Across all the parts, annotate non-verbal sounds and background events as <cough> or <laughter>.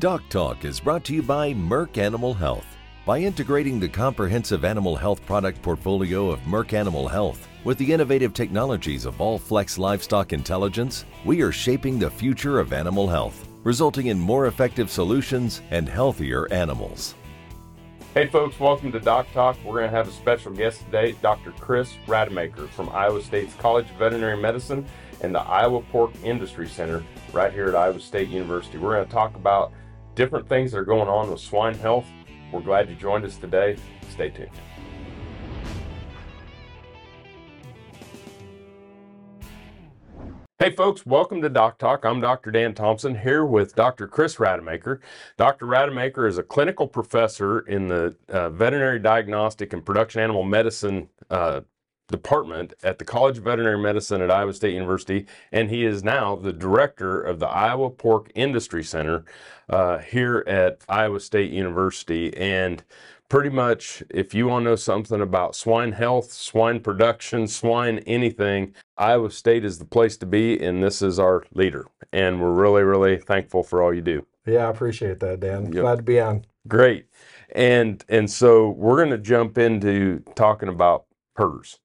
Doc Talk is brought to you by Merck Animal Health. By integrating the comprehensive animal health product portfolio of Merck Animal Health with the innovative technologies of Allflex Livestock Intelligence, we are shaping the future of animal health, resulting in more effective solutions and healthier animals. Hey folks, welcome to Doc Talk. We're going to have a special guest today, Dr. Chris Rademacher from Iowa State's College of Veterinary Medicine and the Iowa Pork Industry Center right here at Iowa State University. We're going to talk about different things that are going on with swine health. We're glad you joined us today. Stay tuned. Hey folks, welcome to Doc Talk. I'm Dr. Dan Thompson here with Dr. Chris Rademacher. Dr. Rademacher is a clinical professor in the uh, veterinary diagnostic and production animal medicine uh, department at the College of Veterinary Medicine at Iowa State University, and he is now the director of the Iowa Pork Industry Center uh, here at Iowa State University. And pretty much, if you want to know something about swine health, swine production, swine anything, Iowa State is the place to be, and this is our leader. And we're really, really thankful for all you do. Yeah, I appreciate that, Dan. Yep. Glad to be on. Great. And and so we're going to jump into talking about PRRS.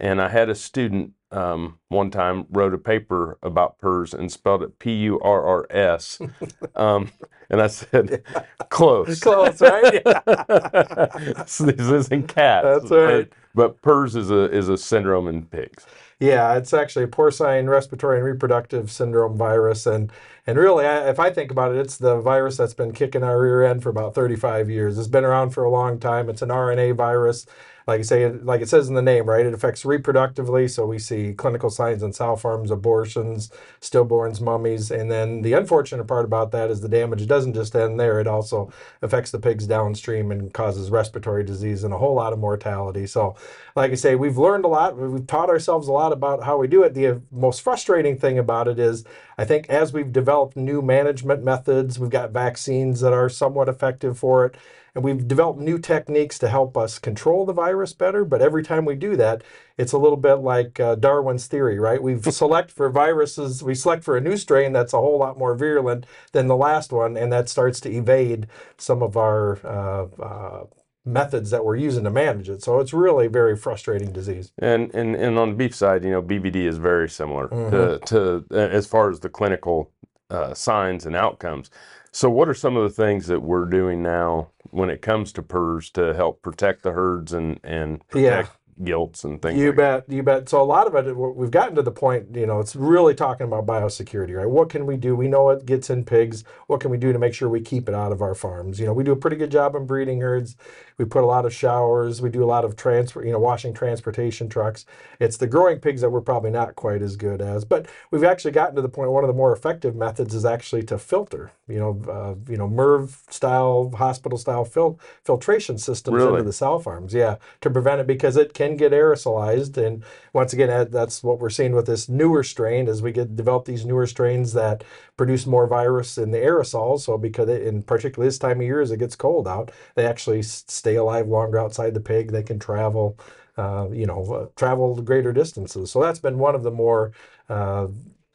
And I had a student um, one time wrote a paper about PRRS and spelled it P U R R S. <laughs> Um, and I said, close. Close, right? <laughs> so this isn't cats. That's right. But, but PRRS is a, is a syndrome in pigs. Yeah, it's actually a porcine respiratory and reproductive syndrome virus. And, and really, I, if I think about it, it's the virus that's been kicking our rear end for about 35 years. It's been around for a long time. It's an RNA virus like I say, like it says in the name, right? It affects reproductively. So we see clinical signs in sow farms, abortions, stillborns, mummies, and then the unfortunate part about that is the damage doesn't just end there. It also affects the pigs downstream and causes respiratory disease and a whole lot of mortality. So, like I say, we've learned a lot. We've taught ourselves a lot about how we do it. The most frustrating thing about it is, I think, as we've developed new management methods, we've got vaccines that are somewhat effective for it and we've developed new techniques to help us control the virus better. But every time we do that, it's a little bit like uh, Darwin's theory, right? We <laughs> select for viruses, we select for a new strain that's a whole lot more virulent than the last one, and that starts to evade some of our uh, uh, methods that we're using to manage it. So it's really a very frustrating disease. And and, and on the beef side, you know, BVD is very similar mm-hmm. to, to as far as the clinical uh, signs and outcomes. So, what are some of the things that we're doing now when it comes to PRRS to help protect the herds and and protect gilts and things. You like bet, you bet. So a lot of it, we've gotten to the point, you know, it's really talking about biosecurity, right? What can we do? We know it gets in pigs. What can we do to make sure we keep it out of our farms? You know, we do a pretty good job in breeding herds. We put a lot of showers. We do a lot of transfer, you know, washing transportation trucks. It's the growing pigs that we're probably not quite as good as. But we've actually gotten to the point. One of the more effective methods is actually to filter. You know, uh, you know, MERV style, hospital style fil- filtration systems really? into the sow farms. Yeah, to prevent it because it can can get aerosolized. And once again, that's what we're seeing with this newer strain as we get develop these newer strains that produce more virus in the aerosols. So because it, in particularly this time of year, as it gets cold out, they actually stay alive longer outside the pig. They can travel, uh, you know, uh, travel greater distances. So that's been one of the more uh,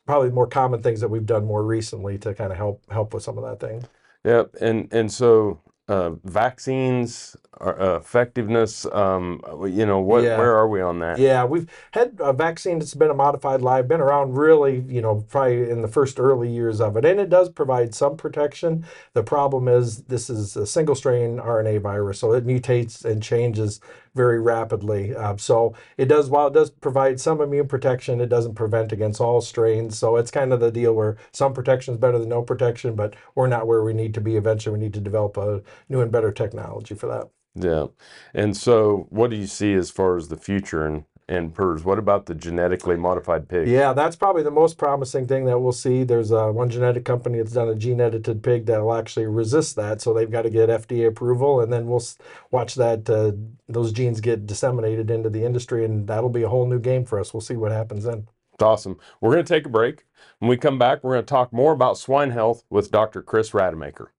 probably more common things that we've done more recently to kind of help help with some of that thing. Yep, and and so uh, vaccines uh, effectiveness um, you know what yeah. where are we on that yeah we've had a vaccine that's been a modified live been around really you know probably in the first early years of it and it does provide some protection the problem is this is a single strain rna virus so it mutates and changes very rapidly. Uh, so it does, while it does provide some immune protection, it doesn't prevent against all strains. So it's kind of the deal where some protection is better than no protection, but we're not where we need to be. Eventually, we need to develop a new and better technology for that. Yeah. And so, what do you see as far as the future and and PRRS. What about the genetically modified pig? Yeah, that's probably the most promising thing that we'll see. There's uh, one genetic company that's done a gene edited pig that will actually resist that, so they've got to get FDA approval, and then we'll watch that uh, those genes get disseminated into the industry, and that'll be a whole new game for us. We'll see what happens then. It's awesome. We're going to take a break. When we come back, we're going to talk more about swine health with Dr. Chris Rademacher.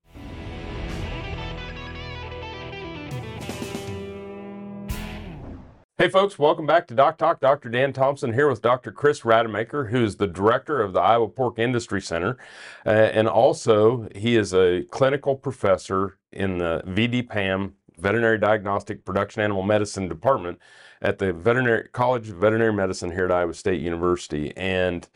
Hey, folks, welcome back to Doc Talk. Dr. Dan Thompson here with Dr. Chris Rademacher, who's the director of the Iowa Pork Industry Center. Uh, and also, he is a clinical professor in the VDPAM, Veterinary Diagnostic Production Animal Medicine Department at the Veterinary College of Veterinary Medicine here at Iowa State University. And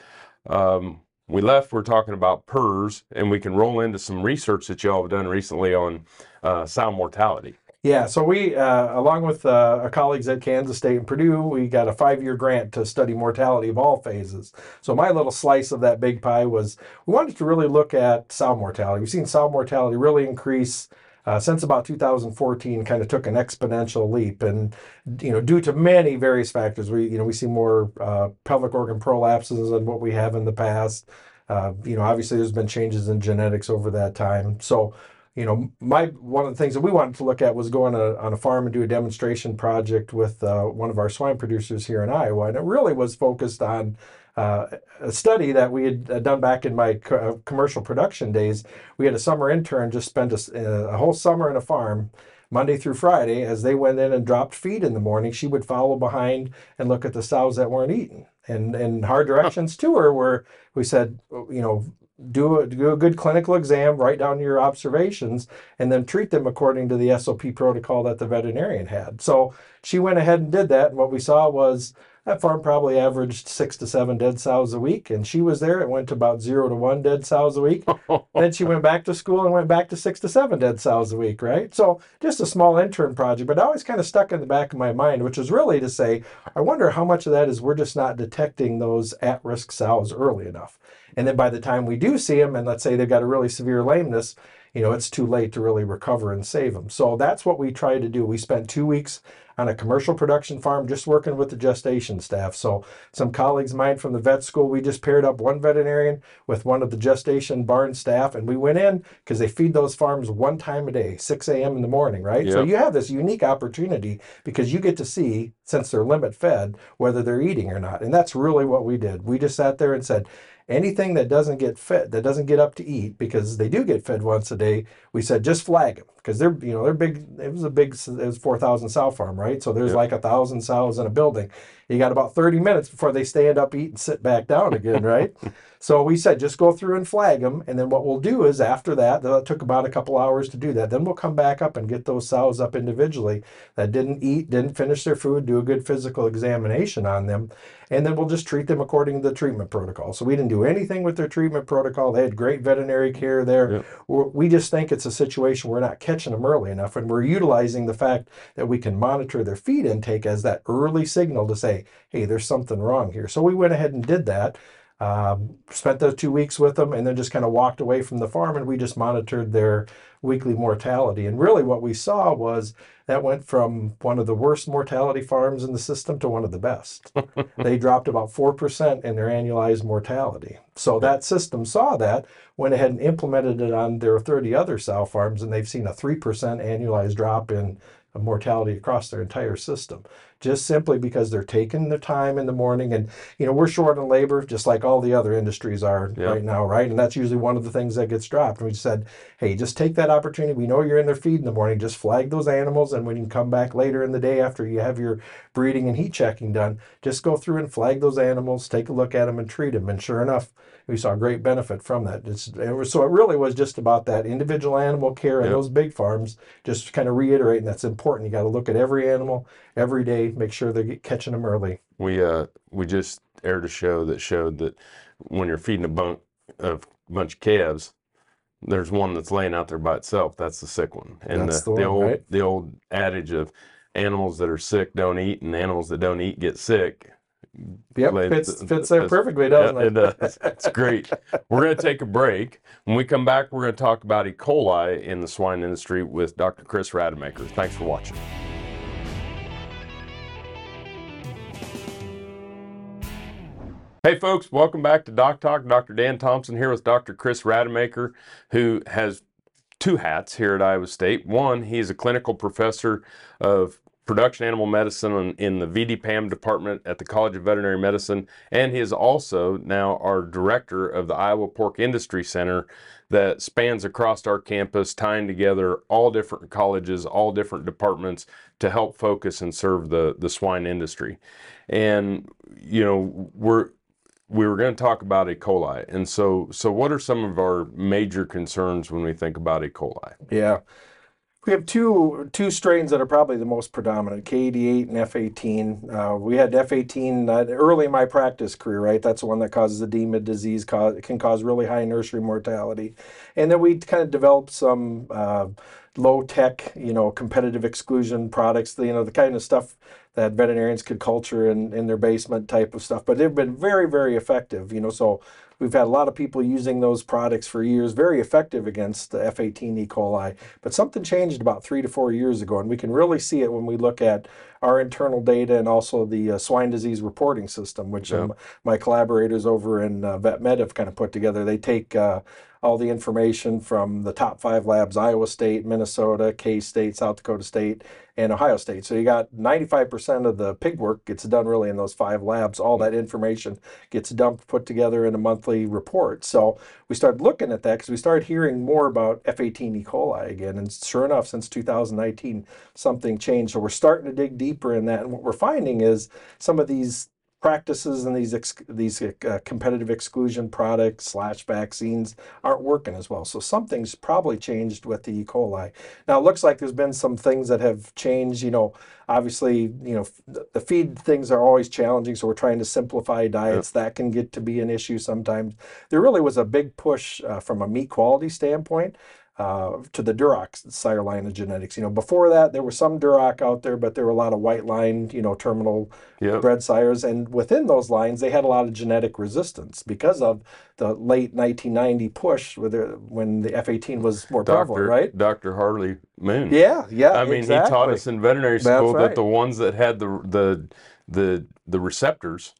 um, we left, we're talking about PRRS, and we can roll into some research that y'all have done recently on uh, sow mortality. Yeah, so we, uh, along with uh, our colleagues at Kansas State and Purdue, we got a five-year grant to study mortality of all phases. So my little slice of that big pie was we wanted to really look at sow mortality. We've seen sow mortality really increase uh, since about 2014. Kind of took an exponential leap, and you know, due to many various factors, we you know we see more uh, pelvic organ prolapses than what we have in the past. Uh, you know, obviously, there's been changes in genetics over that time. So you know, my one of the things that we wanted to look at was going a, on a farm and do a demonstration project with uh, one of our swine producers here in Iowa, and it really was focused on uh, a study that we had uh, done back in my co- uh, commercial production days. We had a summer intern just spend a, a whole summer in a farm. Monday through Friday, as they went in and dropped feed in the morning, she would follow behind and look at the sows that weren't eaten. And and our directions to her were, we said, you know, do a, do a good clinical exam, write down your observations, and then treat them according to the SOP protocol that the veterinarian had. So she went ahead and did that. And what we saw was that farm probably averaged six to seven dead sows a week. And she was there. It went to about zero to one dead sows a week. <laughs> then she went back to school and went back to six to seven dead sows a week, right? So just a small intern project, but always kind of stuck in the back of my mind, which is really to say, I wonder how much of that is we're just not detecting those at risk sows early enough. And then by the time we do see them, and let's say they've got a really severe lameness, you know, it's too late to really recover and save them. So that's what we tried to do. We spent two weeks on a commercial production farm just working with the gestation staff. So some colleagues of mine from the vet school, we just paired up one veterinarian with one of the gestation barn staff, and we went in because they feed those farms one time a day, 6 a.m. in the morning, right? So you have this unique opportunity because you get to see, since they're limit fed, whether they're eating or not. And that's really what we did. We just sat there and said, anything that doesn't get fed, that doesn't get up to eat, because they do get fed once a day, we said just flag them because they're you know they're big. It was a big. It was four thousand sow farm, right? So there's Yep. like a thousand sows in a building. You got about thirty minutes before they stand up, eat, and sit back down again, right? <laughs> So we said just go through and flag them, and then what we'll do is after that, that took about a couple hours to do that. Then we'll come back up and get those sows up individually that didn't eat, didn't finish their food, do a good physical examination on them, and then we'll just treat them according to the treatment protocol. So we didn't do anything with their treatment protocol. They had great veterinary care there. Yep. We just think it's a situation we're not catching them early enough, and we're utilizing the fact that we can monitor their feed intake as that early signal to say, hey, there's something wrong here. So we went ahead and did that. Um, spent those two weeks with them and then just kind of walked away from the farm and we just monitored their weekly mortality. And really, what we saw was that went from one of the worst mortality farms in the system to one of the best. <laughs> they dropped about 4% in their annualized mortality. So that system saw that, went ahead and implemented it on their 30 other sow farms, and they've seen a 3% annualized drop in mortality across their entire system just simply because they're taking the time in the morning. And you know we're short on labor just like all the other industries are Yeah. right now right? And that's usually one of the things that gets dropped. And we said hey just take that opportunity. We know you're in there feed in the morning. Just flag those animals and when you come back later in the day after you have your breeding and heat checking done just go through and flag those animals take a look at them and treat them and sure enough we saw great benefit from that. It's, it was, so it really was just about that individual animal care and Yep. those big farms just kind of reiterating that's important. You got to look at every animal every day make sure they're catching them early We uh we just aired a show that showed that when you're feeding a bunk of bunch of calves, there's one that's laying out there by itself. That's the sick one. And That's the, the the, one, old right? the old adage of animals that are sick don't eat and animals that don't eat get sick. Yep, Like, fits fits there perfectly, doesn't it it? does. <laughs> It's great. We're going to take a break. When we come back, we're going to talk about E. coli in the swine industry with Dr. Chris Rademacher. Thanks for watching. Hey, folks, welcome back to Doc Talk. Dr. Dan Thompson here with Dr. Chris Rademacher, who has two hats here at Iowa State. One, he's a clinical professor of production animal medicine in, the VDPAM department at the College of Veterinary Medicine, and he is also now our director of the Iowa Pork Industry Center that spans across our campus, tying together all different colleges, all different departments to help focus and serve the, the swine industry. And, you know, we're we were going to talk about E. coli, and so so what are some of our major concerns when we think about E. coli? Yeah. We have two two strains that are probably the most predominant, K88 and F18. Uh, we had F18 uh, early in my practice career, right? That's the one that causes edema disease, cause, can cause really high nursery mortality. And then we kind of developed some uh, low tech, you know, competitive exclusion products, you know, the kind of stuff that veterinarians could culture in, in their basement type of stuff. But they've been very, very effective, you know. So we've had a lot of people using those products for years, very effective against the F18 E. coli. But something changed about three to four years ago, and we can really see it when we look at our internal data and also the uh, swine disease reporting system, which Yeah. um, my collaborators over in uh, VetMed have kind of put together. They take uh, all the information from the top five labs Iowa State, Minnesota, K State, South Dakota State, and Ohio State. So you got 95% of the pig work gets done really in those five labs. All that information gets dumped, put together in a monthly report. So we started looking at that because we started hearing more about F18 E. coli again. And sure enough, since 2019, something changed. So we're starting to dig deeper in that. And what we're finding is some of these practices and these ex- these uh, competitive exclusion products slash vaccines aren't working as well. So something's probably changed with the E. coli. Now it looks like there's been some things that have changed. You know, obviously, you know, f- the- feed things are always challenging. So we're trying to simplify diets. That can get to be an issue sometimes. There really was a big push uh, from a meat quality standpoint uh, to the Duroc sire line of genetics. You know, before that there was some Duroc out there, but there were a lot of white line, you know, terminal Yep. bred sires, and within those lines they had a lot of genetic resistance because of the late 1990 push, the, when the F18 was more prevalent, right? Dr. Harley Moon. Yeah, yeah. I mean, he taught us in veterinary school right. that the ones that had the the the the receptors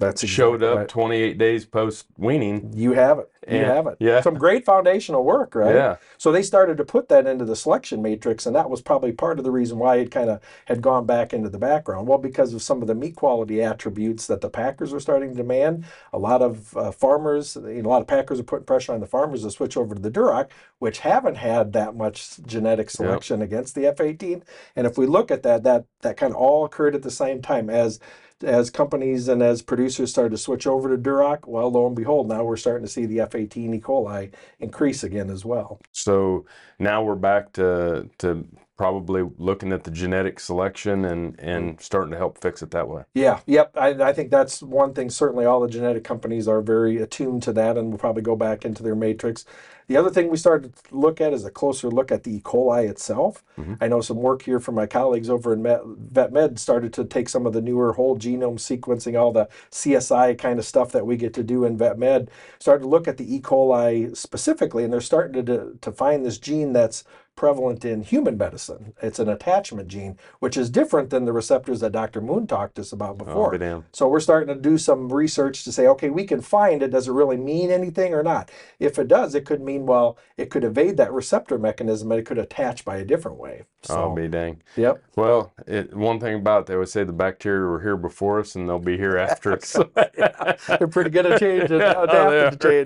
That's showed exactly up right. 28 days post weaning. You have it. You have it. yeah. Some great foundational work, right? Yeah. So they started to put that into the selection matrix, and that was probably part of the reason why it kind of had gone back into the background. Well, because of some of the meat quality attributes that the packers were starting to demand. A lot of uh, farmers, you know, a lot of packers are putting pressure on the farmers to switch over to the Duroc, which haven't had that much genetic selection against the F18. And if we look at that, that that kind of all occurred at the same time as as companies and as producers started to switch over to Duroc, well, lo and behold, now we're starting to see the F18 E. coli increase again as well. So now we're back to to probably looking at the genetic selection and and mm. starting to help fix it that way. Yeah, yep. I, I think that's one thing. Certainly, all the genetic companies are very attuned to that, and will probably go back into their matrix. The other thing we started to look at is a closer look at the E. coli itself. Mm-hmm. I know some work here from my colleagues over in Met, VetMed started to take some of the newer whole genome sequencing, all the CSI kind of stuff that we get to do in VetMed, started to look at the E. coli specifically, and they're starting to, to find this gene that's prevalent in human medicine. It's an attachment gene, which is different than the receptors that Dr. Moon talked to us about Oh, before. be damned. So we're starting to do some research to say, okay, we can find it. Does it really mean anything or not? If it does, it could mean, well, it could evade that receptor mechanism and it could attach by a different way. So, I'll be dang. yep. Well, it, one thing about it, they always say the bacteria were here before us and they'll be here after us. <laughs> They're pretty good at changing, <laughs> Yeah, adapting to they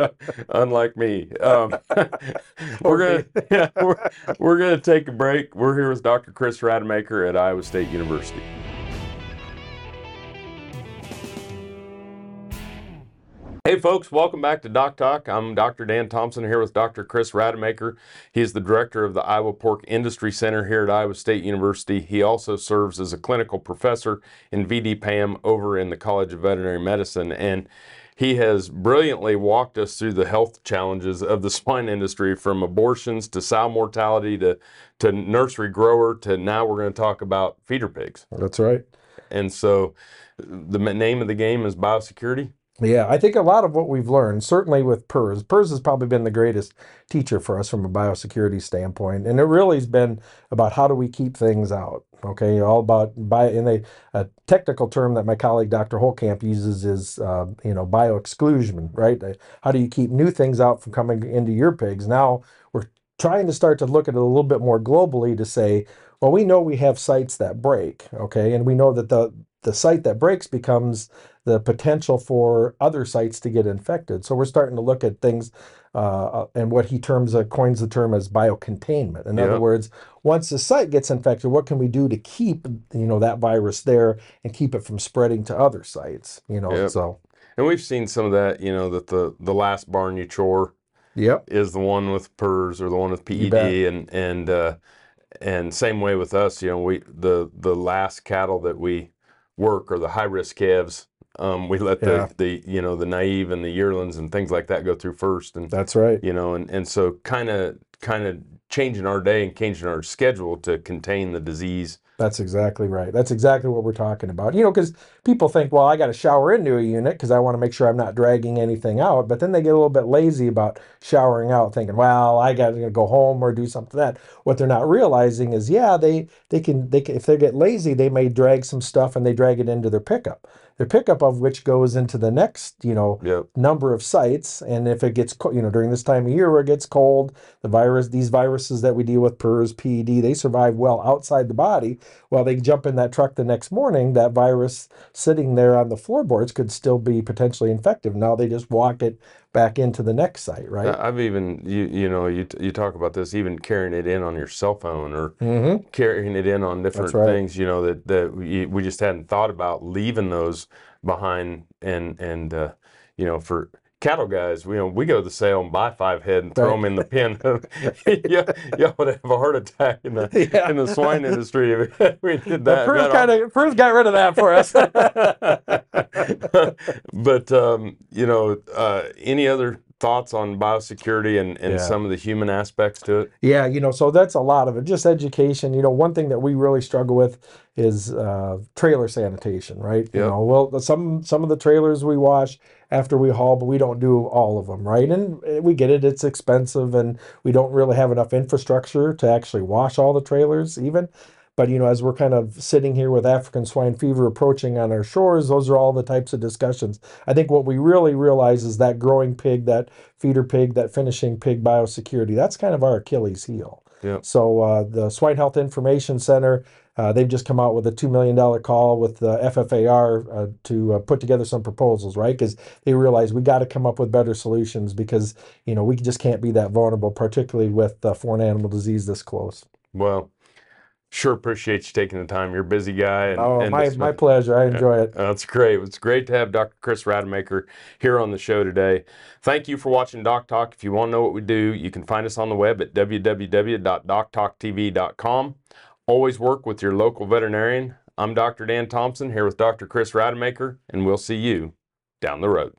change. <laughs> Unlike me. Um, we're gonna yeah, we're, <laughs> we're gonna take a break. We're here with Dr. Chris Rademacher at Iowa State University. Hey folks, welcome back to Doc Talk. I'm Dr. Dan Thompson here with Dr. Chris Rademacher. He's the director of the Iowa Pork Industry Center here at Iowa State University. He also serves as a clinical professor in VDPAM over in the College of Veterinary Medicine. And he has brilliantly walked us through the health challenges of the swine industry from abortions to sow mortality to, to nursery grower to now we're going to talk about feeder pigs. That's right. And so the name of the game is biosecurity. Yeah, I think a lot of what we've learned, certainly with PRRS, PRRS has probably been the greatest teacher for us from a biosecurity standpoint, and it really has been about how do we keep things out. Okay, all about bio. In a, a technical term that my colleague Dr. Holtkamp uses is, uh, you know, bioexclusion. Right? Uh, How do you keep new things out from coming into your pigs? Now we're trying to start to look at it a little bit more globally to say Well, we know we have sites that break, okay, and we know that the the site that breaks becomes the potential for other sites to get infected. So we're starting to look at things, uh, uh and what he terms uh, coins the term as biocontainment. In other words, once the site gets infected, what can we do to keep you know that virus there and keep it from spreading to other sites? You know, Yep. so And we've seen some of that, you know, that the the last barn you chore yep, is the one with PRRS or the one with PED, and and uh, and same way with us. You know, we the the last cattle that we work or the high risk calves. Um, we let Yeah. the the you know the naive and the yearlings and things like that go through first, and that's right. you know, and and so kind of kind of changing our day and changing our schedule to contain the disease. That's exactly right. That's exactly what we're talking about. You know, because people think, well, I got to shower into a unit because I want to make sure I'm not dragging anything out. But then they get a little bit lazy about showering out, thinking, well, I got to go home or do something that. What they're not realizing is, yeah, they they can they can if they get lazy, they may drag some stuff and they drag it into their pickup. Their pickup of which goes into the next, you know, Yep. number of sites and if it gets co- you know during this time of year where it gets cold the virus these viruses that we deal with PRRS ped they survive well outside the body while they jump in that truck the next morning that virus sitting there on the floorboards could still be potentially infective now they just walk it back into the next site right I've even you you know you you talk about this even carrying it in on your cell phone or mm-hmm. carrying it in on different right. things you know that that we, we just hadn't thought about leaving those behind and and uh, you know for cattle guys we you know we go to the sale and buy five head and throw Right. them in the <laughs> pen <laughs> yeah y'all would have a heart attack in the Yeah. in the swine industry if <laughs> we did that, that kind of PRRS got rid of that for us but um, you know uh, any other thoughts on biosecurity and, and Yeah. some of the human aspects to it Yeah, you know, so that's a lot of it. Just education. You know, one thing that we really struggle with is uh, trailer sanitation, right? You know, well, some some of the trailers we wash after we haul, but we don't do all of them, right? And we get it; it's expensive, and we don't really have enough infrastructure to actually wash all the trailers, even. But you know, as we're kind of sitting here with African swine fever approaching on our shores, those are all the types of discussions. I think what we really realize is that growing pig, that feeder pig, that finishing pig biosecurity, that's kind of our Achilles heel. Yep. So uh, the Swine Health Information Center, uh, they've just come out with a $2 million call with the FFAR uh, to uh, put together some proposals, right? Because they realize we got to come up with better solutions because, you know, we just can't be that vulnerable, particularly with uh, foreign animal disease this close. well sure appreciate you taking the time you're a busy guy and, oh, and my, this- my pleasure. I enjoy it. That's great. It's great to have Dr. Chris Rademacher here on the show today. Thank you for watching Doc Talk. If you want to know what we do, you can find us on the web at www.doctalktv.com. Always work with your local veterinarian. I'm Dr. Dan Thompson here with Dr. Chris Rademacher, and we'll see you down the road.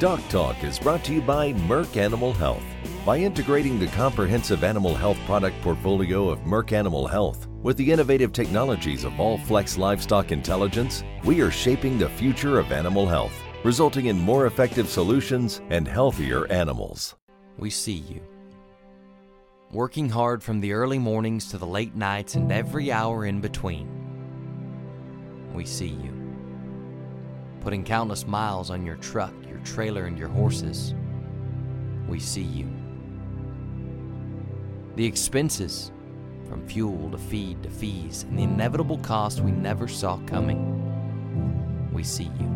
Doc Talk is brought to you by Merck Animal Health. By integrating the comprehensive animal health product portfolio of Merck Animal Health with the innovative technologies of Allflex Livestock Intelligence, we are shaping the future of animal health, resulting in more effective solutions and healthier animals. We see you. Working hard from the early mornings to the late nights and every hour in between. We see you. Putting countless miles on your truck, trailer, and your horses. We see you. The expenses, from fuel to feed to fees, and the inevitable cost we never saw coming. We see you.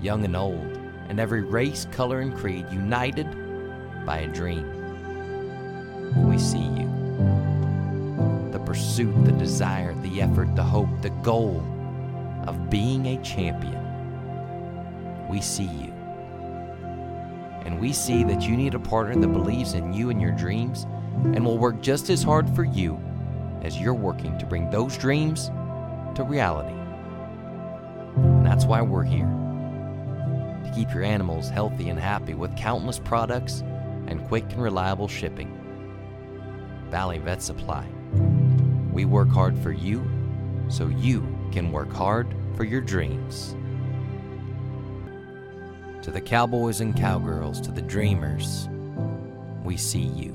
Young and old, and every race, color, and creed united by a dream. We see you. The pursuit, the desire, the effort, the hope, the goal of being a champion. We see you. And we see that you need a partner that believes in you and your dreams and will work just as hard for you as you're working to bring those dreams to reality. And that's why we're here to keep your animals healthy and happy with countless products and quick and reliable shipping. Valley Vet Supply. We work hard for you so you can work hard for your dreams. To the cowboys and cowgirls, to the dreamers, we see you.